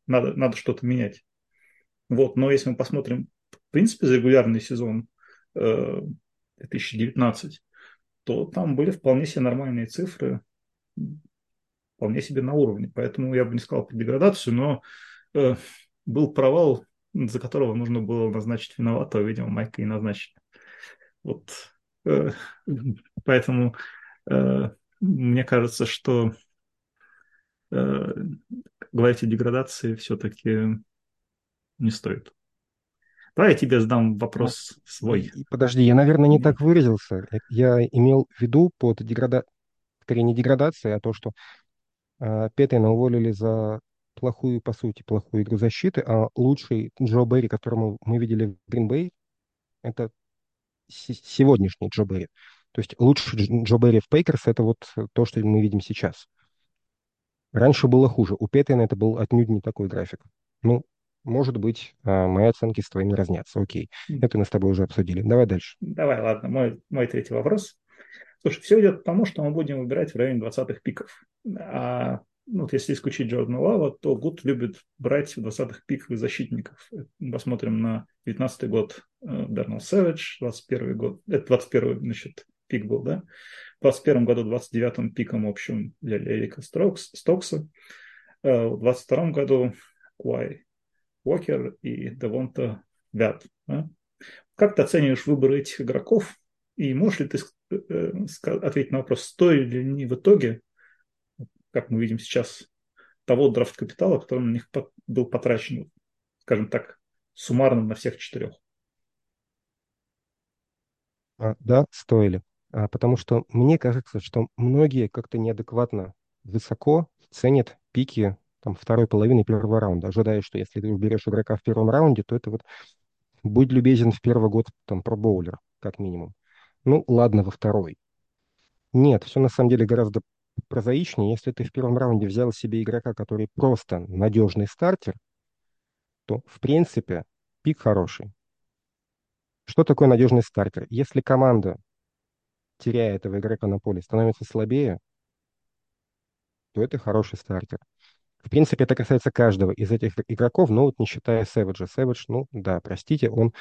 надо, надо что-то менять. Вот, но если мы посмотрим, в принципе, за регулярный сезон э, 2019, то там были вполне себе нормальные цифры, вполне себе на уровне. Поэтому я бы не сказал про деградацию, но э, был провал за которого нужно было назначить виноватого, видимо, Майка и назначили. Вот. Э, поэтому э, мне кажется, что э, говорить о деградации все-таки не стоит. Давай я тебе задам вопрос свой. Подожди, я, наверное, не так выразился. Я имел в виду под деградацией, скорее не деградацией, а то, что э, Петейна уволили за плохую, по сути, плохую игру защиты, а лучший Джо Берри, которому мы видели в Гринбей, это сегодняшний Джо Берри. То есть лучший Джо Берри в Пейкерс это вот то, что мы видим сейчас. Раньше было хуже. У Петейна это был отнюдь не такой график. Ну, может быть, а, мои оценки с твоими разнятся. Окей. Это мы с тобой уже обсудили. Давай дальше. Давай, ладно. Мой, мой третий вопрос. Слушай, все идет к тому, что мы будем выбирать в районе 20-х пиков. А ну, вот если исключить Джордана Лава, то Гуд любит брать в 20-х пиках защитников. Посмотрим на 19 год Дарнелл Сэвидж, 21 год, это 21 значит, пик был, да? В 21 году 29-м пиком, в общем, для Эрика Стокс, Стокса. Э, в 22 году Куай Уокер и Девонте Уайатт. Да? Как ты оцениваешь выбор этих игроков? И можешь ли ты э, ответить на вопрос, стоили ли они в итоге как мы видим сейчас, того драфт-капитала, который на них был потрачен, скажем так, суммарно на всех четырех. А, да, стоили. А, потому что мне кажется, что многие как-то неадекватно высоко ценят пики там, второй половины первого раунда, ожидая, что если ты уберешь игрока в первом раунде, то это вот будь любезен в первый год там про боулер, как минимум. Ну, ладно, во второй. Нет, все на самом деле гораздо прозаичнее, если ты в первом раунде взял себе игрока, который просто надежный стартер, то, в принципе, пик хороший. Что такое надежный стартер? Если команда, теряя этого игрока на поле, становится слабее, то это хороший стартер. В принципе, это касается каждого из этих игроков, но вот не считая Сэвиджа. Сэвидж, ну да, простите, он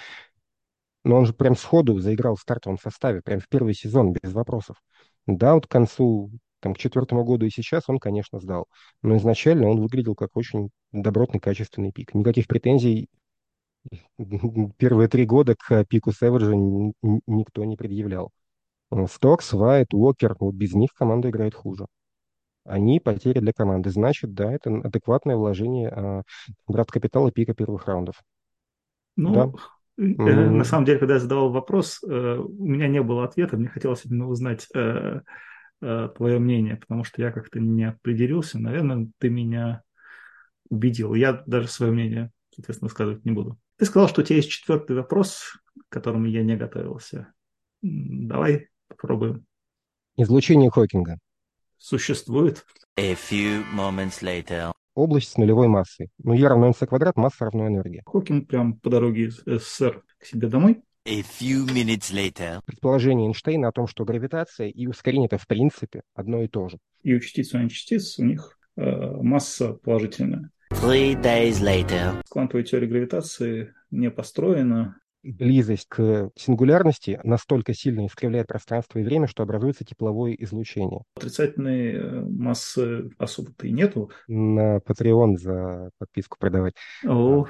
но он же прям сходу заиграл в стартовом составе, прям в первый сезон, без вопросов. Да, вот к концу там, к четвертому году и сейчас он, конечно, сдал. Но изначально он выглядел как очень добротный, качественный пик. Никаких претензий первые три года к пику Севержа никто не предъявлял. Стокс, Вайт, Уокер, вот без них команда играет хуже. Они потери для команды. Значит, да, это адекватное вложение а, брат капитала пика первых раундов. Ну, да. Э, на самом деле, когда я задавал вопрос, э, у меня не было ответа. Мне хотелось именно узнать, э, твое мнение, потому что я как-то не определился. Наверное, ты меня убедил. Я даже свое мнение, соответственно, сказать не буду. Ты сказал, что у тебя есть четвертый вопрос, к которому я не готовился. Давай попробуем. Излучение Хокинга. Существует. A few moments later. Область с нулевой массой. Ну, я равно mc квадрат, масса равно энергии. Хокинг прям по дороге из СССР к себе домой A few minutes later. Предположение Эйнштейна о том, что гравитация и ускорение это в принципе одно и то же. И у частиц и античастиц у них э, масса положительная. Three days later. Квантовая теория гравитации не построена близость к сингулярности настолько сильно искривляет пространство и время, что образуется тепловое излучение. Отрицательной э, массы особо-то и нету. На Patreon за подписку продавать. О.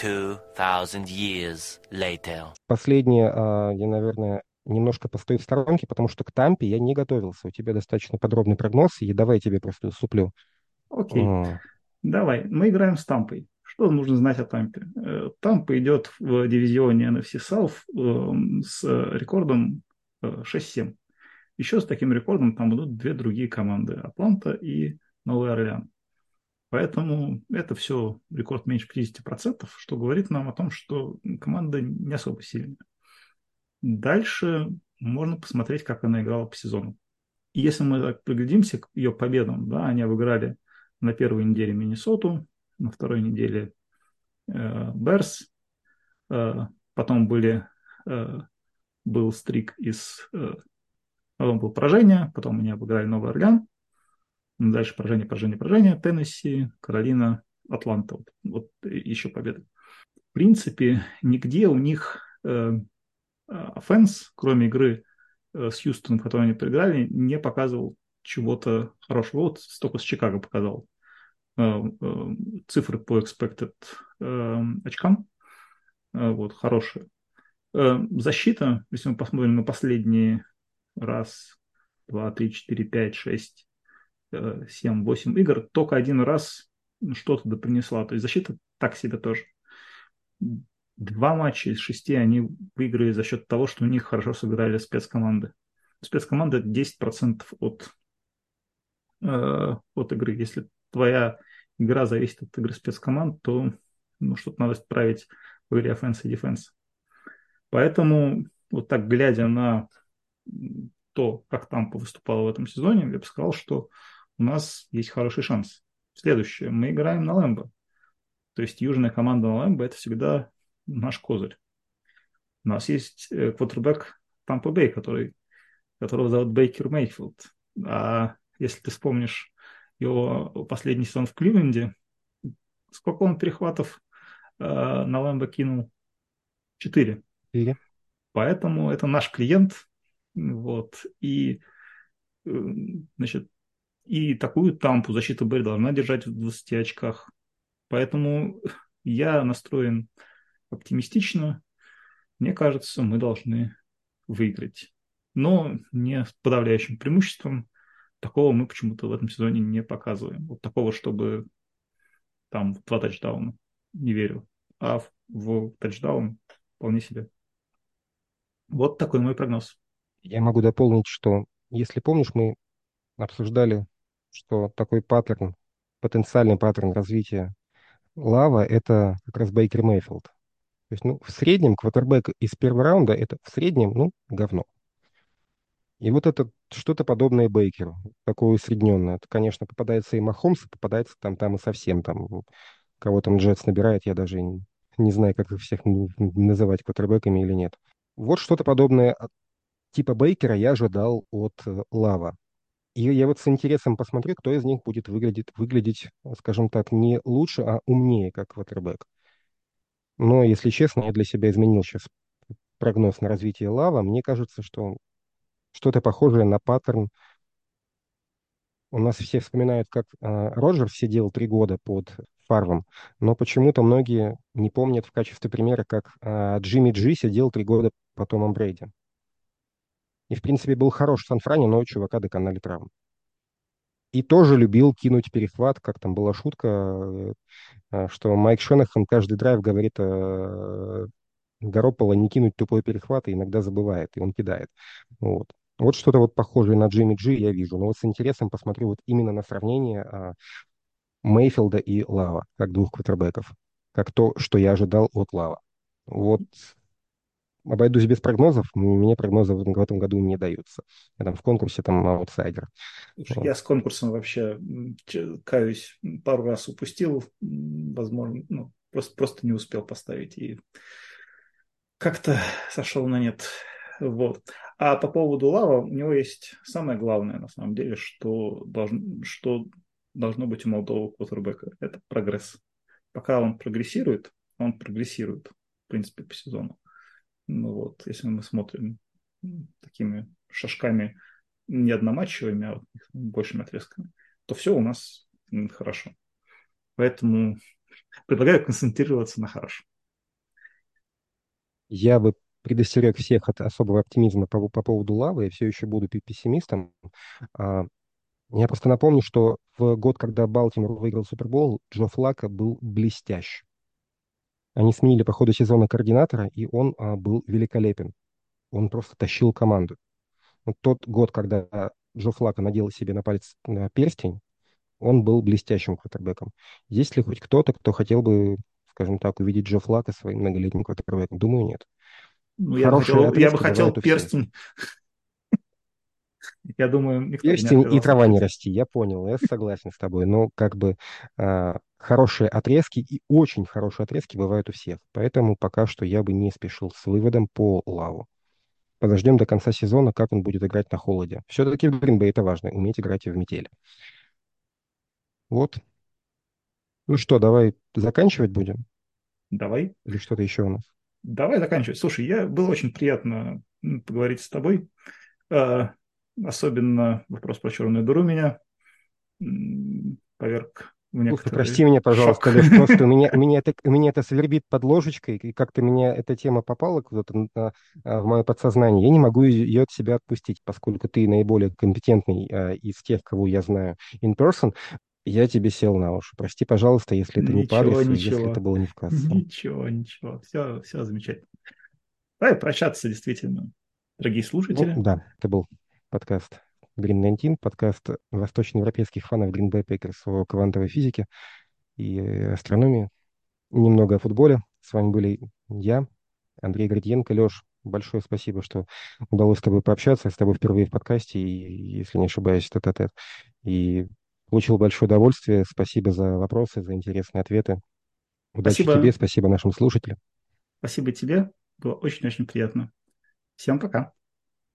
Two thousand years later. Последнее, а, я, наверное, немножко постою в сторонке, потому что к Тампе я не готовился. У тебя достаточно подробный прогноз, и давай я тебе просто суплю. Окей. Okay. Давай, мы играем с Тампой. Что нужно знать о Тампе? Э, Тампа идет в дивизионе NFC South эм, с рекордом 6-7. Э, Еще с таким рекордом там будут две другие команды. Атланта и Новый Орлеан. Поэтому это все рекорд меньше 50%, что говорит нам о том, что команда не особо сильная. Дальше можно посмотреть, как она играла по сезону. Если мы так приглядимся к ее победам, да, они обыграли на первой неделе Миннесоту, на второй неделе э, Берс, э, потом были, э, был streak из... Потом было поражение, потом они обыграли Новый Орлеан, дальше поражение, поражение, поражение, Теннесси, Каролина, Атланта. Вот, вот еще победа. В принципе, нигде у них offense, кроме игры с Хьюстоном, в которой они проиграли, не показывал чего-то хорошего. Вот столько с Чикаго показал. Э, э, цифры по expected э, очкам. вот, хорошая. Защита, если мы посмотрим на последние раз, два, три, четыре, пять, шесть, семь, восемь игр, только один раз что-то да принесла. То есть защита так себе тоже. Два матча из шести они выиграли за счет того, что у них хорошо сыграли спецкоманды. Спецкоманда 10% от, э, от игры. Если твоя игра зависит от игры спецкоманд, то ну, что-то надо исправить в игре offense и defense. Поэтому вот так глядя на то, как Тампа выступала в этом сезоне, я бы сказал, что у нас есть хороший шанс. Следующее. Мы играем на Лэмбо. То есть южная команда на Лэмбо – это всегда наш козырь. У нас есть э, квотербек Тампа Бэй, который, которого зовут Бейкер Мейфилд. А если ты вспомнишь его последний сезон в Кливленде, сколько он перехватов э, на Лэмбо кинул? Четыре. Четыре. Поэтому это наш клиент. Вот. И э, значит, и такую тампу защита Бель должна держать в 20 очках. Поэтому я настроен оптимистично. Мне кажется, мы должны выиграть. Но не с подавляющим преимуществом. Такого мы почему-то в этом сезоне не показываем. Вот такого, чтобы там два тачдауна. Не верю. А в, в тачдаун вполне себе. Вот такой мой прогноз. Я могу дополнить, что, если помнишь, мы обсуждали что такой паттерн, потенциальный паттерн развития лава – это как раз Бейкер Мейфилд. То есть, ну, в среднем квотербек из первого раунда – это в среднем, ну, говно. И вот это что-то подобное Бейкеру, такое усредненное. Это, конечно, попадается и Махомс, попадается там, там и совсем там. Кого там Джетс набирает, я даже не, знаю, как их всех называть квотербеками или нет. Вот что-то подобное типа Бейкера я ожидал от э, Лава. И я вот с интересом посмотрю, кто из них будет выглядеть, выглядеть, скажем так, не лучше, а умнее, как квотербек. Но, если честно, я для себя изменил сейчас прогноз на развитие Лава. Мне кажется, что что-то похожее на паттерн. У нас все вспоминают, как э, Роджерс сидел три года под Фарвом, но почему-то многие не помнят в качестве примера, как э, Джимми Джи сидел три года по Томом Брейди. И, в принципе, был хорош в Сан-Фране, но у чувака доконали травм. И тоже любил кинуть перехват, как там была шутка, э, э, что Майк Шенахан каждый драйв говорит э, Garoppolo не кинуть тупой перехват, и иногда забывает, и он кидает. Вот. Вот что-то вот похожее на Джимми Джи я вижу. Но вот с интересом посмотрю вот именно на сравнение а, Мейфилда и Лава, как двух квотербеков. Как то, что я ожидал от Лава. Вот обойдусь без прогнозов, мне прогнозы в этом году не даются. Я там в конкурсе там аутсайдер. Вот. Я с конкурсом вообще, каюсь, пару раз упустил, возможно, ну, просто, просто не успел поставить и как-то сошел на нет. Вот. А по поводу Лава, у него есть самое главное, на самом деле, что, должно, что должно быть у молодого квотербека. Это прогресс. Пока он прогрессирует, он прогрессирует, в принципе, по сезону. Ну вот, если мы смотрим такими шажками не одноматчевыми, а большими отрезками, то все у нас хорошо. Поэтому предлагаю концентрироваться на хорошем. Я бы предостерег всех от особого оптимизма по, по поводу лавы, я все еще буду пессимистом. А, я просто напомню, что в год, когда Балтимор выиграл Супербол, Джо Флака был блестящ. Они сменили по ходу сезона координатора, и он а, был великолепен. Он просто тащил команду. Вот тот год, когда Джо Флака надел себе на палец на перстень, он был блестящим квотербеком. Есть ли хоть кто-то, кто хотел бы, скажем так, увидеть Джо Флака своим многолетним квотербеком? Думаю, нет. Ну, я, бы хотел, я бы хотел перстень. Я думаю, никто Перстень не и трава не расти, я понял, я согласен с тобой. Но как бы а, хорошие отрезки и очень хорошие отрезки бывают у всех. Поэтому пока что я бы не спешил с выводом по лаву. Подождем до конца сезона, как он будет играть на холоде. Все-таки в Гринбей это важно, уметь играть и в метели. Вот. Ну что, давай заканчивать будем? Давай. Или что-то еще у нас? Давай заканчивать. Слушай, я было очень приятно поговорить с тобой. А, особенно вопрос про черную дыру меня поверг некоторые... Прости меня, пожалуйста, шок. Леш, просто меня, меня, это, меня это свербит под ложечкой, и как-то меня эта тема попала куда-то а, в мое подсознание. Я не могу ее от себя отпустить, поскольку ты наиболее компетентный а, из тех, кого я знаю in person. Я тебе сел на уши. Прости, пожалуйста, если это не по Ничего, если ничего. это было не в кассу. Ничего, ничего. Все, все замечательно. Давай прощаться действительно. Дорогие слушатели, Ну, да, это был подкаст Green 19, подкаст восточноевропейских фанов Green Bay Packers о квантовой физике и астрономии. Немного о футболе. С вами были я, Андрей Градиенко. Леш, большое спасибо, что удалось с тобой пообщаться. Я с тобой впервые в подкасте, и, если не ошибаюсь, тет а И получил большое удовольствие. Спасибо за вопросы, за интересные ответы. Удачи Спасибо. тебе, спасибо нашим слушателям. спасибо тебе. Было очень-очень приятно. Всем пока.